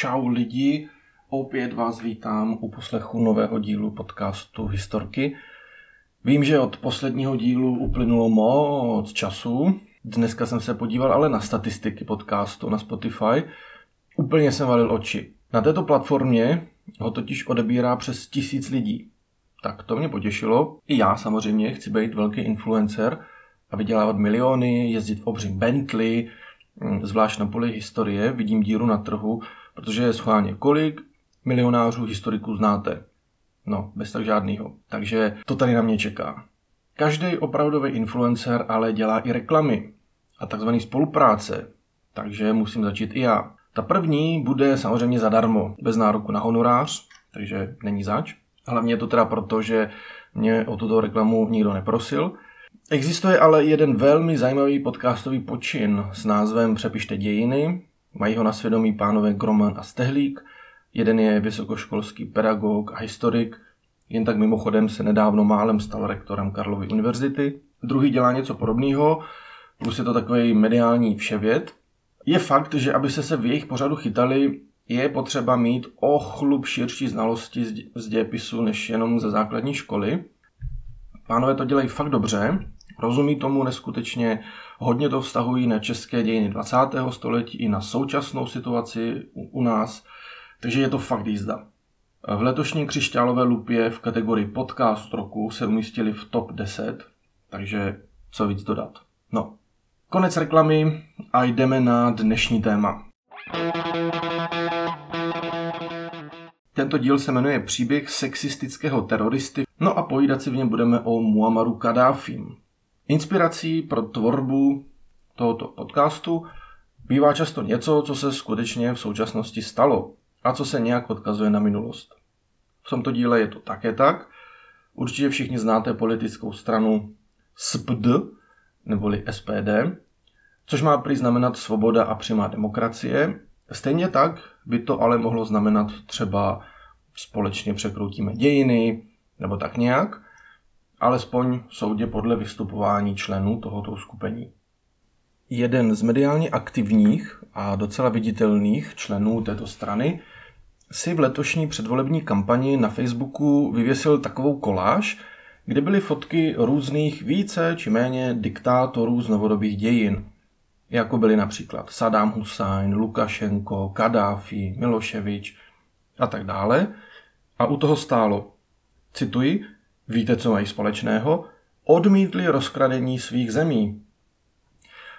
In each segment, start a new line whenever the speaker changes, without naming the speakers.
Čau lidi, opět vás vítám u poslechu nového dílu podcastu Historky. Vím, že od posledního dílu uplynulo moc času. Dneska jsem se podíval ale na statistiky podcastu na Spotify. Úplně jsem valil oči. Na této platformě ho totiž odebírá přes tisíc lidí. Tak to mě potěšilo. I já samozřejmě chci být velký influencer a vydělávat miliony, jezdit v obřím Bentley, hm, zvlášť na poli historie, vidím díru na trhu, protože je schválně kolik milionářů historiků znáte. No, bez tak žádnýho. Takže to tady na mě čeká. Každý opravdový influencer ale dělá i reklamy a takzvané spolupráce, takže musím začít i já. Ta první bude samozřejmě zadarmo, bez nároku na honorář, takže není zač. Hlavně je to teda proto, že mě o tuto reklamu nikdo neprosil. Existuje ale jeden velmi zajímavý podcastový počin s názvem Přepište dějiny. Mají ho na svědomí pánové Groman a Stehlík. Jeden je vysokoškolský pedagog a historik, jen tak mimochodem se nedávno málem stal rektorem Karlovy univerzity. Druhý dělá něco podobného, plus je to takový mediální vševěd. Je fakt, že aby se se v jejich pořadu chytali, je potřeba mít o chlup širší znalosti z dějepisu než jenom ze základní školy. Pánové to dělají fakt dobře, rozumí tomu neskutečně, hodně to vztahují na české dějiny 20. století i na současnou situaci u nás, takže je to fakt jízda. V letošní křišťálové lupě v kategorii podcast roku se umístili v top 10, takže co víc dodat. No, konec reklamy a jdeme na dnešní téma. Tento díl se jmenuje Příběh sexistického teroristy, no a povídat si v něm budeme o Muammaru Kadáfim. Inspirací pro tvorbu tohoto podcastu bývá často něco, co se skutečně v současnosti stalo a co se nějak odkazuje na minulost. V tomto díle je to také tak. Určitě všichni znáte politickou stranu SPD, neboli SPD, což má prý znamenat svoboda a přímá demokracie. Stejně tak by to ale mohlo znamenat třeba společně překroutíme dějiny, nebo tak nějak, alespoň soudě podle vystupování členů tohoto skupení. Jeden z mediálně aktivních a docela viditelných členů této strany si v letošní předvolební kampani na Facebooku vyvěsil takovou koláž, kde byly fotky různých více či méně diktátorů z novodobých dějin, jako byli například Saddam Hussein, Lukašenko, Kadáfi, Miloševič a tak dále. A u toho stálo, cituji, víte, co mají společného? Odmítli rozkradení svých zemí.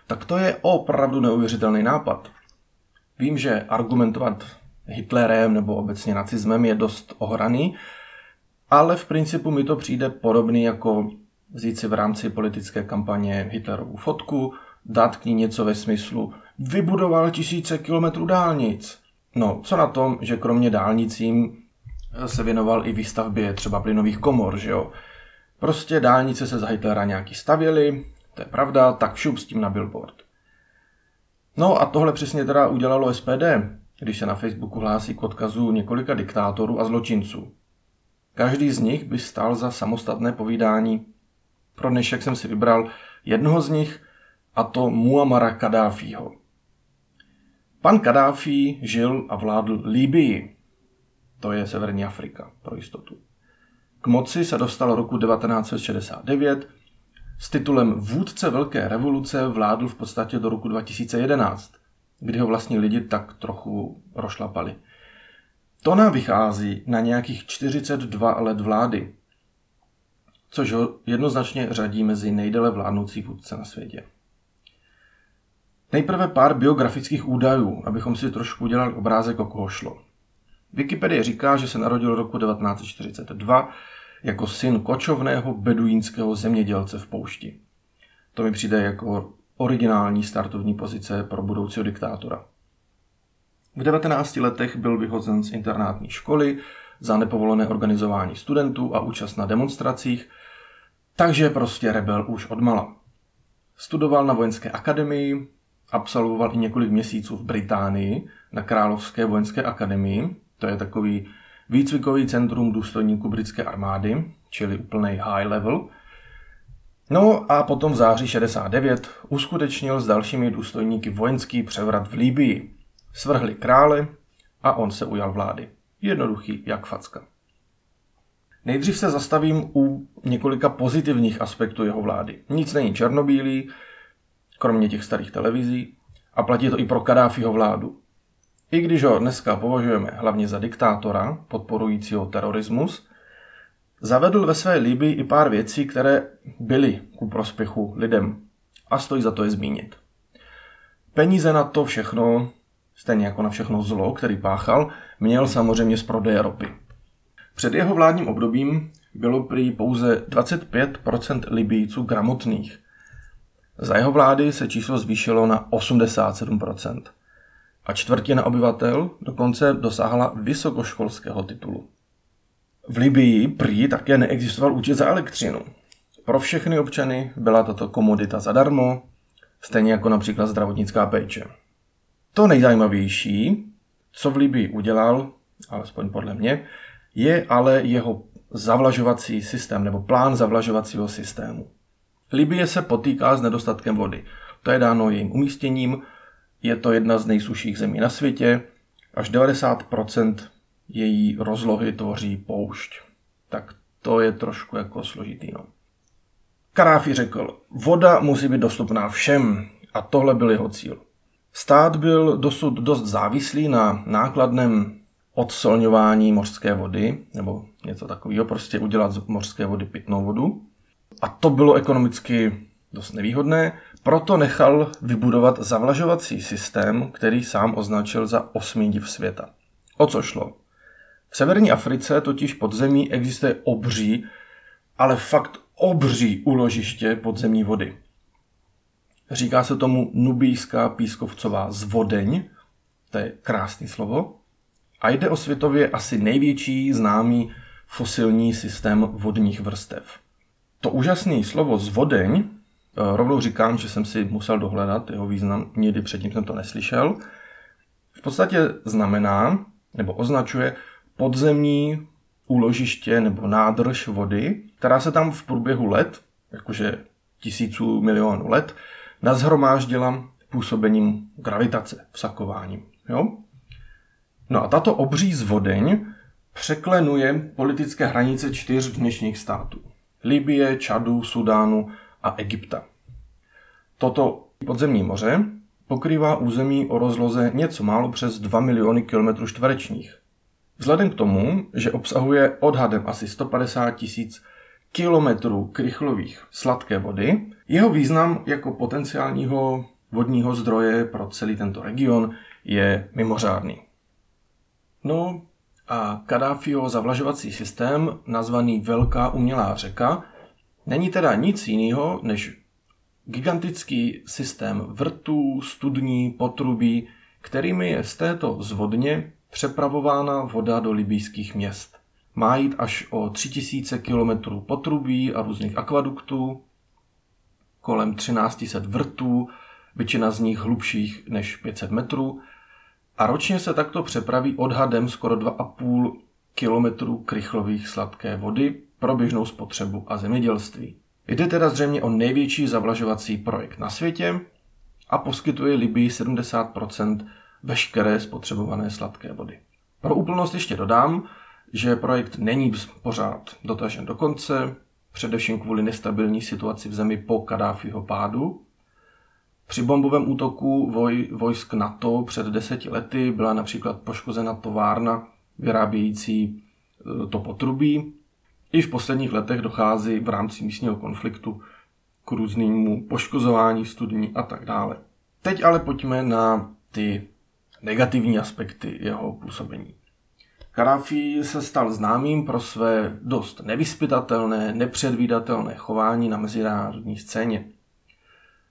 Tak to je opravdu neuvěřitelný nápad. Vím, že argumentovat Hitlerem nebo obecně nacismem je dost ohraný, ale v principu mi to přijde podobný jako vzít si v rámci politické kampaně Hitlerovu fotku, dát k ní něco ve smyslu vybudoval tisíce kilometrů dálnic. No, co na tom, že kromě dálnicím se věnoval i výstavbě třeba plynových komor, že jo. Prostě dálnice se za Hitlera nějaký stavěly, to je pravda, tak šup s tím na billboard. No a tohle přesně teda udělalo SPD, když se na Facebooku hlásí k odkazu několika diktátorů a zločinců. Každý z nich by stál za samostatné povídání. Pro dnešek jsem si vybral jednoho z nich, a to Muamara Kadáfího. Pan Kadáfi žil a vládl Líbii, to je Severní Afrika, pro jistotu. K moci se dostal roku 1969, s titulem Vůdce Velké revoluce vládl v podstatě do roku 2011 kdy ho vlastní lidi tak trochu rošlapali. To nám vychází na nějakých 42 let vlády, což ho jednoznačně řadí mezi nejdele vládnoucí vůdce na světě. Nejprve pár biografických údajů, abychom si trošku udělali obrázek, o koho šlo. Wikipedie říká, že se narodil roku 1942 jako syn kočovného beduínského zemědělce v poušti. To mi přijde jako originální startovní pozice pro budoucího diktátora. V 19 letech byl vyhozen z internátní školy za nepovolené organizování studentů a účast na demonstracích, takže prostě rebel už odmala. Studoval na vojenské akademii, absolvoval i několik měsíců v Británii na Královské vojenské akademii, to je takový výcvikový centrum důstojníků britské armády, čili úplný high level – No a potom v září 69 uskutečnil s dalšími důstojníky vojenský převrat v Líbii. Svrhli krále, a on se ujal vlády. Jednoduchý jak facka. Nejdřív se zastavím u několika pozitivních aspektů jeho vlády. Nic není černobílý, kromě těch starých televizí, a platí to i pro Kadáfiho vládu. I když ho dneska považujeme hlavně za diktátora, podporujícího terorismus, zavedl ve své Libii i pár věcí, které byly ku prospěchu lidem. A stojí za to je zmínit. Peníze na to všechno, stejně jako na všechno zlo, který páchal, měl samozřejmě z prodeje ropy. Před jeho vládním obdobím bylo prý pouze 25% Libijců gramotných. Za jeho vlády se číslo zvýšilo na 87% a čtvrtina obyvatel dokonce dosáhla vysokoškolského titulu. V Libii prý také neexistoval účet za elektřinu. Pro všechny občany byla tato komodita zadarmo, stejně jako například zdravotnická péče. To nejzajímavější, co v Libii udělal, alespoň podle mě, je ale jeho zavlažovací systém nebo plán zavlažovacího systému. Libie se potýká s nedostatkem vody. To je dáno jejím umístěním, je to jedna z nejsuších zemí na světě, až 90% její rozlohy tvoří poušť. Tak to je trošku jako složitý. No. Karáfi řekl, voda musí být dostupná všem a tohle byl jeho cíl. Stát byl dosud dost závislý na nákladném odsolňování mořské vody, nebo něco takového, prostě udělat z mořské vody pitnou vodu. A to bylo ekonomicky dost nevýhodné, proto nechal vybudovat zavlažovací systém, který sám označil za osmý div světa. O co šlo? V severní Africe totiž pod zemí existuje obří, ale fakt obří uložiště podzemní vody. Říká se tomu nubijská pískovcová zvodeň, to je krásný slovo, a jde o světově asi největší známý fosilní systém vodních vrstev. To úžasné slovo zvodeň, rovnou říkám, že jsem si musel dohledat jeho význam, nikdy předtím jsem to neslyšel, v podstatě znamená, nebo označuje podzemní úložiště nebo nádrž vody, která se tam v průběhu let, jakože tisíců milionů let, nazhromáždila působením gravitace, vsakováním. Jo? No a tato obří zvodeň překlenuje politické hranice čtyř dnešních států. Libie, Čadu, Sudánu a Egypta. Toto podzemní moře pokrývá území o rozloze něco málo přes 2 miliony km čtverečních. Vzhledem k tomu, že obsahuje odhadem asi 150 tisíc kilometrů krychlových sladké vody, jeho význam jako potenciálního vodního zdroje pro celý tento region je mimořádný. No a Kadáfiho zavlažovací systém, nazvaný Velká umělá řeka, není teda nic jiného než gigantický systém vrtů, studní, potrubí, kterými je z této zvodně přepravována voda do libýských měst. Má jít až o 3000 km potrubí a různých akvaduktů, kolem 1300 vrtů, většina z nich hlubších než 500 metrů, a ročně se takto přepraví odhadem skoro 2,5 kilometrů krychlových sladké vody pro běžnou spotřebu a zemědělství. Jde teda zřejmě o největší zavlažovací projekt na světě a poskytuje Libii 70% veškeré spotřebované sladké vody. Pro úplnost ještě dodám, že projekt není pořád dotažen do konce, především kvůli nestabilní situaci v zemi po Kadáfiho pádu. Při bombovém útoku voj, vojsk NATO před deseti lety byla například poškozena továrna vyrábějící e, to potrubí. I v posledních letech dochází v rámci místního konfliktu k různému poškozování studní a tak dále. Teď ale pojďme na ty negativní aspekty jeho působení. Karáfi se stal známým pro své dost nevyspytatelné, nepředvídatelné chování na mezinárodní scéně.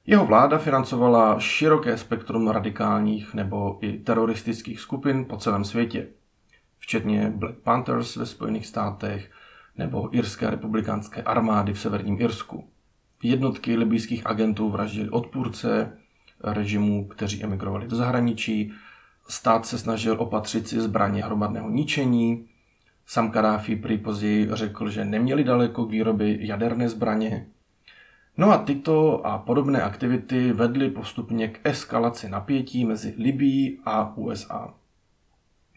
Jeho vláda financovala široké spektrum radikálních nebo i teroristických skupin po celém světě, včetně Black Panthers ve Spojených státech nebo Irské republikánské armády v severním Irsku. Jednotky libijských agentů vraždili odpůrce režimu, kteří emigrovali do zahraničí, Stát se snažil opatřit si zbraně hromadného ničení. Sam Kadáfi prý později řekl, že neměli daleko k výrobě jaderné zbraně. No a tyto a podobné aktivity vedly postupně k eskalaci napětí mezi Libií a USA.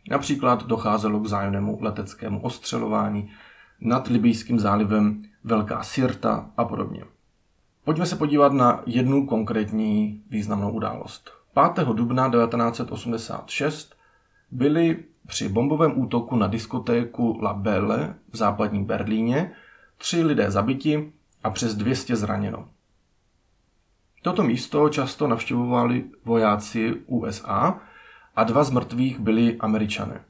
Například docházelo k zájemnému leteckému ostřelování nad libijským zálivem Velká Sirta a podobně. Pojďme se podívat na jednu konkrétní významnou událost. 5. dubna 1986 byli při bombovém útoku na diskotéku La Belle v západním Berlíně tři lidé zabiti a přes 200 zraněno. Toto místo často navštěvovali vojáci USA a dva z mrtvých byli američané.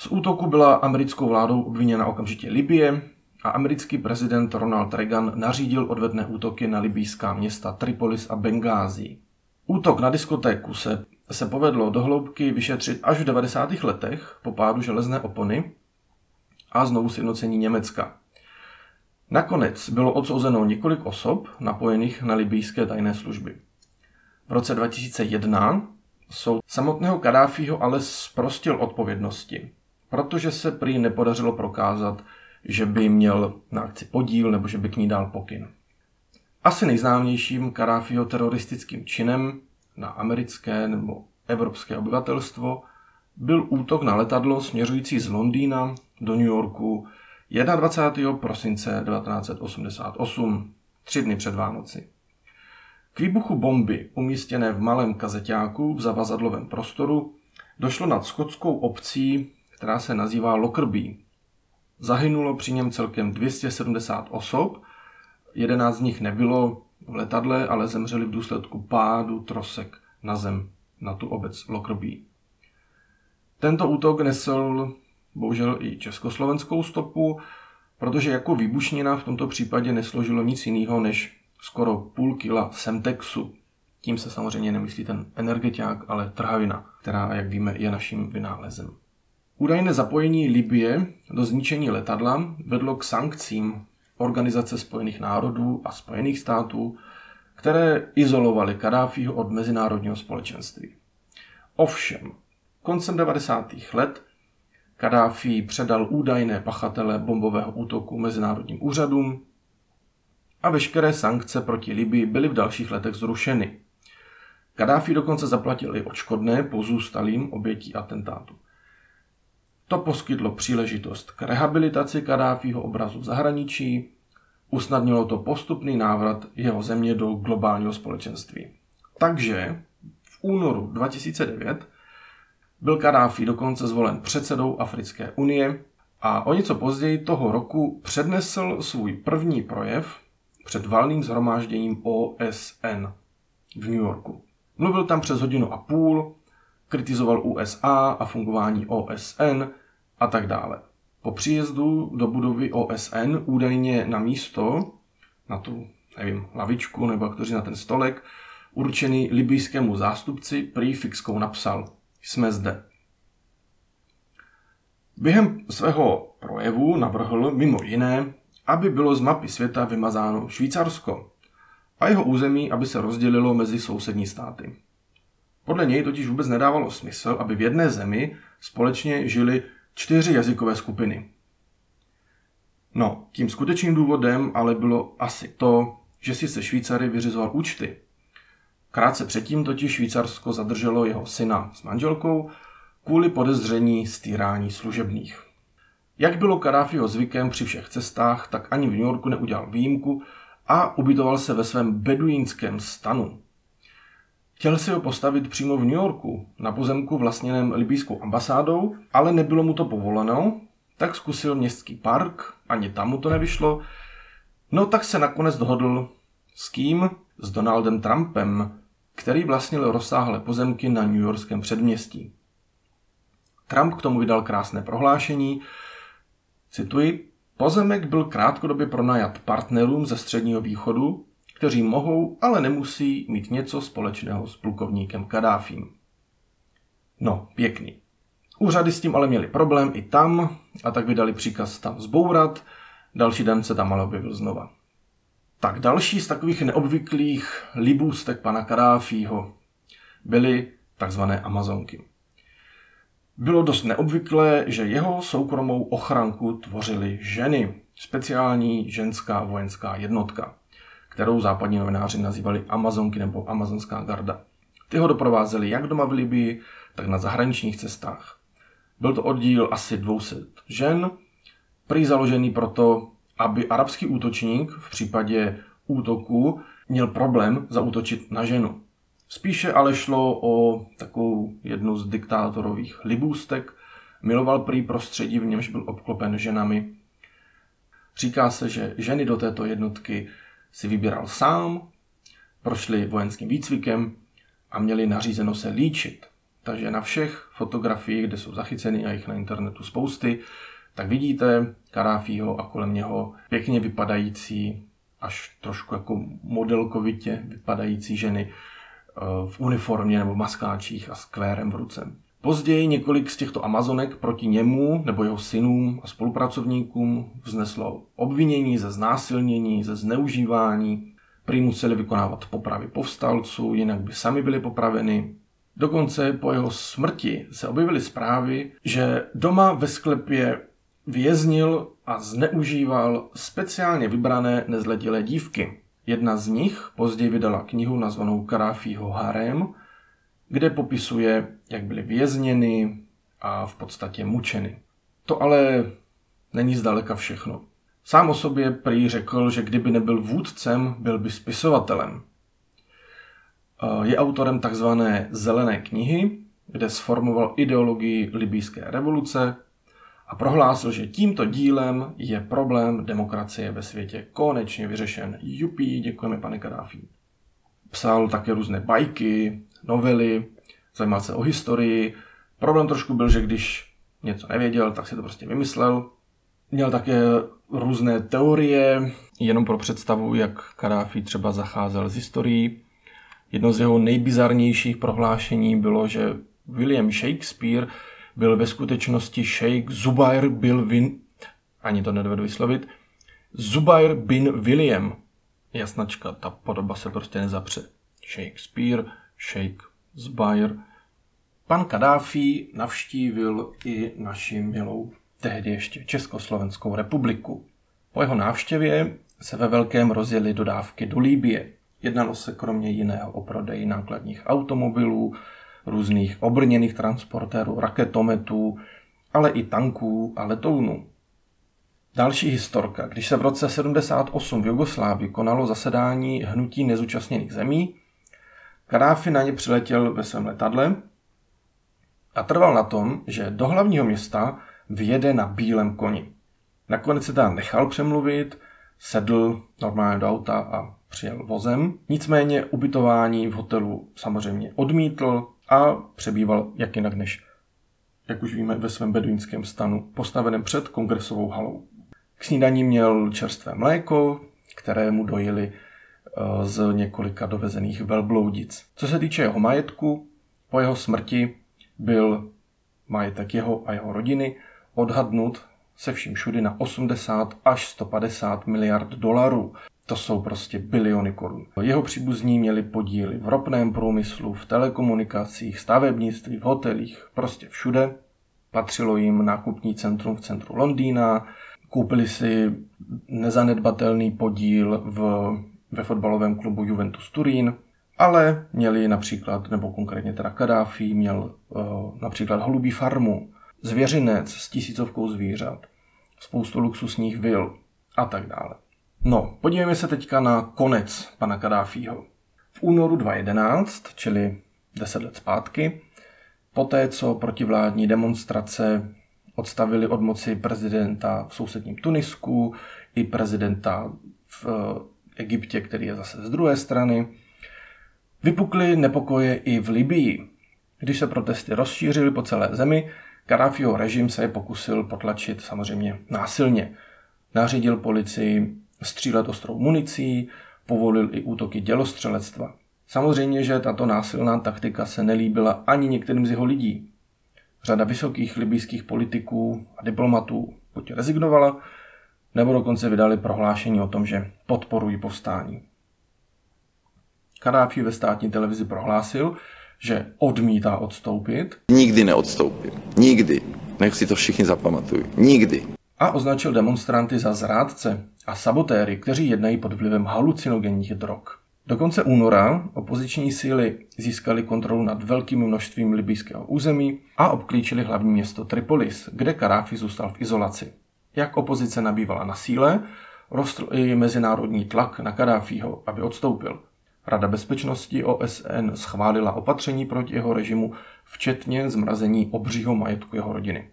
Z útoku byla americkou vládou obviněna okamžitě Libie a americký prezident Ronald Reagan nařídil odvetné útoky na libýská města Tripolis a Bengázi. Útok na diskotéku se, se povedlo do hloubky vyšetřit až v 90. letech po pádu železné opony a znovu sjednocení Německa. Nakonec bylo odsouzeno několik osob napojených na libýské tajné služby. V roce 2001 soud samotného Kadáfího ale zprostil odpovědnosti, protože se prý nepodařilo prokázat, že by měl na akci podíl nebo že by k ní dal pokyn. Asi nejznámějším Kadáfího teroristickým činem na americké nebo evropské obyvatelstvo byl útok na letadlo směřující z Londýna do New Yorku 21. prosince 1988, tři dny před Vánoci. K výbuchu bomby umístěné v malém kazeťáku v zavazadlovém prostoru došlo nad skotskou obcí, která se nazývá Lockerbie. Zahynulo při něm celkem 270 osob, 11 z nich nebylo v letadle, ale zemřeli v důsledku pádu trosek na zem na tu obec Lockerbie. Tento útok nesl bohužel i československou stopu, protože jako výbušnina v tomto případě nesložilo nic jiného než skoro půl kila Semtexu. Tím se samozřejmě nemyslí ten energetiák, ale trhavina, která, jak víme, je naším vynálezem. Údajné zapojení Libie do zničení letadla vedlo k sankcím Organizace spojených národů a Spojených států, které izolovaly Kadáfího od mezinárodního společenství. Ovšem, koncem 90. let Kadáfi předal údajné pachatele bombového útoku mezinárodním úřadům a veškeré sankce proti Libii byly v dalších letech zrušeny. Kadáfi dokonce zaplatil i odškodné pozůstalým obětí atentátu. To poskytlo příležitost k rehabilitaci Kadáfího obrazu v zahraničí, usnadnilo to postupný návrat jeho země do globálního společenství. Takže v únoru 2009 byl Kadáfi dokonce zvolen předsedou Africké unie a o něco později toho roku přednesl svůj první projev před valným zhromážděním OSN v New Yorku. Mluvil tam přes hodinu a půl, kritizoval USA a fungování OSN a tak dále. Po příjezdu do budovy OSN údajně na místo, na tu, nevím, lavičku nebo jak to na ten stolek, určený libijskému zástupci prý fixkou napsal Jsme zde. Během svého projevu navrhl mimo jiné, aby bylo z mapy světa vymazáno Švýcarsko a jeho území, aby se rozdělilo mezi sousední státy. Podle něj totiž vůbec nedávalo smysl, aby v jedné zemi společně žili čtyři jazykové skupiny. No, tím skutečným důvodem ale bylo asi to, že si se Švýcary vyřizoval účty. Krátce předtím totiž Švýcarsko zadrželo jeho syna s manželkou kvůli podezření stýrání služebných. Jak bylo Kadáfiho zvykem při všech cestách, tak ani v New Yorku neudělal výjimku a ubytoval se ve svém beduínském stanu. Chtěl si ho postavit přímo v New Yorku, na pozemku vlastněném libýskou ambasádou, ale nebylo mu to povoleno, tak zkusil městský park, ani tam mu to nevyšlo. No tak se nakonec dohodl s kým? S Donaldem Trumpem, který vlastnil rozsáhlé pozemky na New Yorkském předměstí. Trump k tomu vydal krásné prohlášení, Cituji, pozemek byl krátkodobě pronajat partnerům ze středního východu, kteří mohou, ale nemusí mít něco společného s plukovníkem Kadáfím. No, pěkný. Úřady s tím ale měli problém i tam a tak vydali příkaz tam zbourat, další den se tam ale objevil znova. Tak další z takových neobvyklých libůstek pana Kadáfího byly takzvané Amazonky. Bylo dost neobvyklé, že jeho soukromou ochranku tvořily ženy, speciální ženská vojenská jednotka, kterou západní novináři nazývali Amazonky nebo Amazonská garda. Ty ho doprovázely jak doma v Libii, tak na zahraničních cestách. Byl to oddíl asi 200 žen, prý založený proto, aby arabský útočník v případě útoku měl problém zaútočit na ženu. Spíše ale šlo o takovou jednu z diktátorových libůstek. Miloval prý prostředí, v němž byl obklopen ženami. Říká se, že ženy do této jednotky si vybíral sám, prošli vojenským výcvikem a měli nařízeno se líčit. Takže na všech fotografiích, kde jsou zachyceny a jich na internetu spousty, tak vidíte Karáfího a kolem něho pěkně vypadající, až trošku jako modelkovitě vypadající ženy eh, v uniformě nebo maskáčích a s kvérem v ruce. Později několik z těchto Amazonek proti němu nebo jeho synům a spolupracovníkům vzneslo obvinění ze znásilnění, ze zneužívání, prý museli vykonávat popravy povstalců, jinak by sami byli popraveni. Dokonce po jeho smrti se objevily zprávy, že doma ve sklepě věznil a zneužíval speciálně vybrané nezletilé dívky. Jedna z nich později vydala knihu nazvanou Karáfího harem, kde popisuje, jak byly vězněny a v podstatě mučeny. To ale není zdaleka všechno. Sám o sobě prý řekl, že kdyby nebyl vůdcem, byl by spisovatelem. Je autorem takzvané zelené knihy, kde sformoval ideologii libýské revoluce a prohlásil, že tímto dílem je problém demokracie ve světě konečně vyřešen. Jupí, děkujeme pane Kadáfi. Psal také různé bajky, novely, zajímal se o historii. Problém trošku byl, že když něco nevěděl, tak si to prostě vymyslel. Měl také různé teorie, jenom pro představu, jak Kadáfi třeba zacházel s historií. Jedno z jeho nejbizarnějších prohlášení bylo, že William Shakespeare byl ve skutečnosti šejk Zubair byl Vin, ani to nedovedu vyslovit, Zubair bin William. Jasnačka, ta podoba se prostě nezapře. Shakespeare, šejk Zubair. Pan Kadáfi navštívil i naši milou tehdy ještě Československou republiku. Po jeho návštěvě se ve velkém rozjeli dodávky do Líbie. Jednalo se kromě jiného o prodej nákladních automobilů, různých obrněných transportérů, raketometů, ale i tanků a letounů. Další historka. Když se v roce 78 v Jugoslávii konalo zasedání hnutí nezúčastněných zemí, Kadáfi na ně přiletěl ve svém letadle a trval na tom, že do hlavního města vjede na bílém koni. Nakonec se tam nechal přemluvit, sedl normálně do auta a přijel vozem. Nicméně ubytování v hotelu samozřejmě odmítl a přebýval jak jinak než, jak už víme, ve svém beduínském stanu, postaveném před kongresovou halou. K snídaní měl čerstvé mléko, které mu dojili z několika dovezených velbloudic. Co se týče jeho majetku, po jeho smrti byl majetek jeho a jeho rodiny odhadnut se vším všudy na 80 až 150 miliard dolarů. To jsou prostě biliony korun. Jeho příbuzní měli podíly v ropném průmyslu, v telekomunikacích, stavebnictví, v hotelích, prostě všude. Patřilo jim nákupní centrum v centru Londýna, koupili si nezanedbatelný podíl v, ve fotbalovém klubu Juventus Turín, ale měli například, nebo konkrétně teda Kadáfi, měl uh, například holubí farmu, zvěřinec s tisícovkou zvířat, spoustu luxusních vil a tak dále. No, podívejme se teďka na konec pana Kadáfího. V únoru 2011, čili 10 let zpátky, poté co protivládní demonstrace odstavili od moci prezidenta v sousedním Tunisku i prezidenta v eh, Egyptě, který je zase z druhé strany, vypukly nepokoje i v Libii. Když se protesty rozšířily po celé zemi, Kadáfiho režim se je pokusil potlačit samozřejmě násilně. Nařídil policii střílet ostrou municí, povolil i útoky dělostřelectva. Samozřejmě, že tato násilná taktika se nelíbila ani některým z jeho lidí. Řada vysokých libijských politiků a diplomatů buď rezignovala, nebo dokonce vydali prohlášení o tom, že podporují povstání. Kadáfi ve státní televizi prohlásil, že odmítá odstoupit.
Nikdy neodstoupím. Nikdy. Nech si to všichni zapamatují. Nikdy.
A označil demonstranty za zrádce a sabotéry, kteří jednají pod vlivem halucinogenních drog. Do konce února opoziční síly získaly kontrolu nad velkým množstvím libijského území a obklíčili hlavní město Tripolis, kde Karáfi zůstal v izolaci. Jak opozice nabývala na síle, rostl i mezinárodní tlak na Kadáfího, aby odstoupil. Rada bezpečnosti OSN schválila opatření proti jeho režimu, včetně zmrazení obřího majetku jeho rodiny.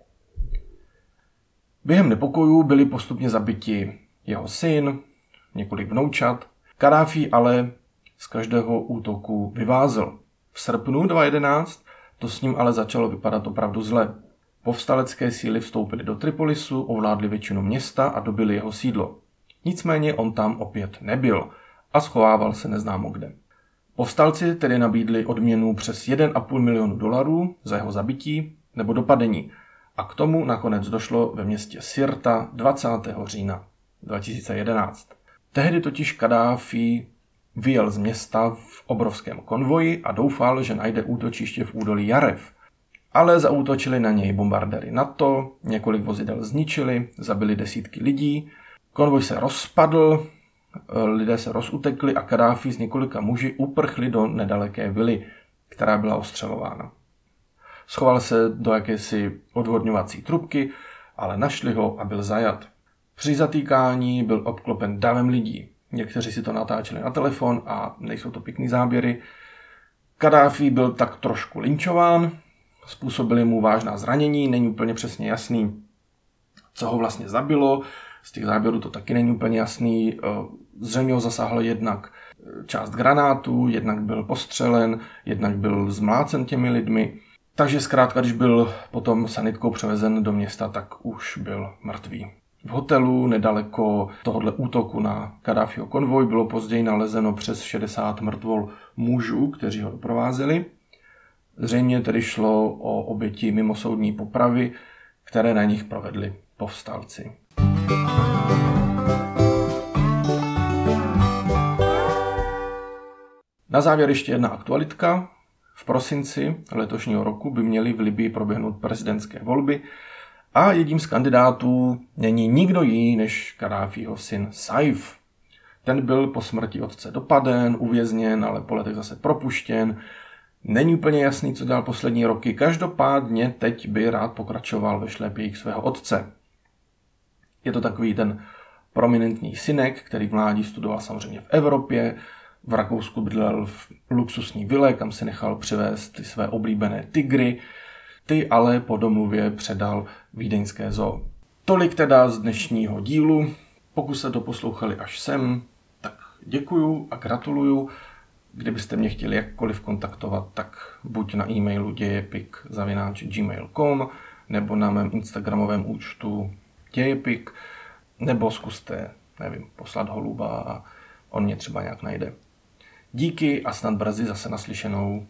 Během nepokojů byli postupně zabiti jeho syn, několik vnoučat. Kadáfi ale z každého útoku vyvázel. V srpnu 2011 to s ním ale začalo vypadat opravdu zle. Povstalecké síly vstoupily do Tripolisu, ovládli většinu města a dobili jeho sídlo. Nicméně on tam opět nebyl a schovával se neznámo kde. Povstalci tedy nabídli odměnu přes 1,5 milionu dolarů za jeho zabití nebo dopadení a k tomu nakonec došlo ve městě Sirta 20. října 2011. Tehdy totiž Kadáfi vyjel z města v obrovském konvoji a doufal, že najde útočiště v údolí Jarev. Ale zaútočili na něj bombardéry NATO, několik vozidel zničili, zabili desítky lidí, konvoj se rozpadl, lidé se rozutekli a Kadáfi s několika muži uprchli do nedaleké vily, která byla ostřelována. Schoval se do jakési odvodňovací trubky, ale našli ho a byl zajat. Při zatýkání byl obklopen davem lidí. Někteří si to natáčeli na telefon a nejsou to pěkný záběry. Kadáfi byl tak trošku linčován, způsobili mu vážná zranění, není úplně přesně jasný, co ho vlastně zabilo. Z těch záběrů to taky není úplně jasný. Eh, zřejmě ho zasáhlo jednak část granátu, jednak byl postřelen, jednak byl zmlácen těmi lidmi. Takže zkrátka, když byl potom sanitkou převezen do města, tak už byl mrtvý. V hotelu nedaleko tohohle útoku na Kadáfiho konvoj bylo později nalezeno přes 60 mrtvol mužů, kteří ho doprovázeli. Zřejmě tedy šlo o oběti mimosoudní popravy, které na nich provedli povstalci. Na závěr ještě jedna aktualitka. V prosinci letošního roku by měly v Libii proběhnout prezidentské volby a jedním z kandidátů není nikdo jiný než Kadáfího syn Saif. Ten byl po smrti otce dopaden, uvězněn, ale po letech zase propuštěn. Není úplně jasný, co dělal poslední roky, každopádně teď by rád pokračoval ve šlépějích svého otce. Je to takový ten prominentní synek, který v mládí studoval samozřejmě v Evropě, v Rakousku bydlel v luxusní vile, kam si nechal přivést ty své oblíbené tygry, ty ale po domluvě předal vídeňské zoo. Tolik teda z dnešního dílu. Pokud se to poslouchali až sem, tak děkuju a gratuluju. Kdybyste mě chtěli jakkoliv kontaktovat, tak buď na e-mailu dějepik.gmail.com nebo na mém instagramovém účtu dějepik, nebo zkuste, nevím, poslat holuba a on mě třeba nějak najde. Díky a snad brzy zase naslyšenou.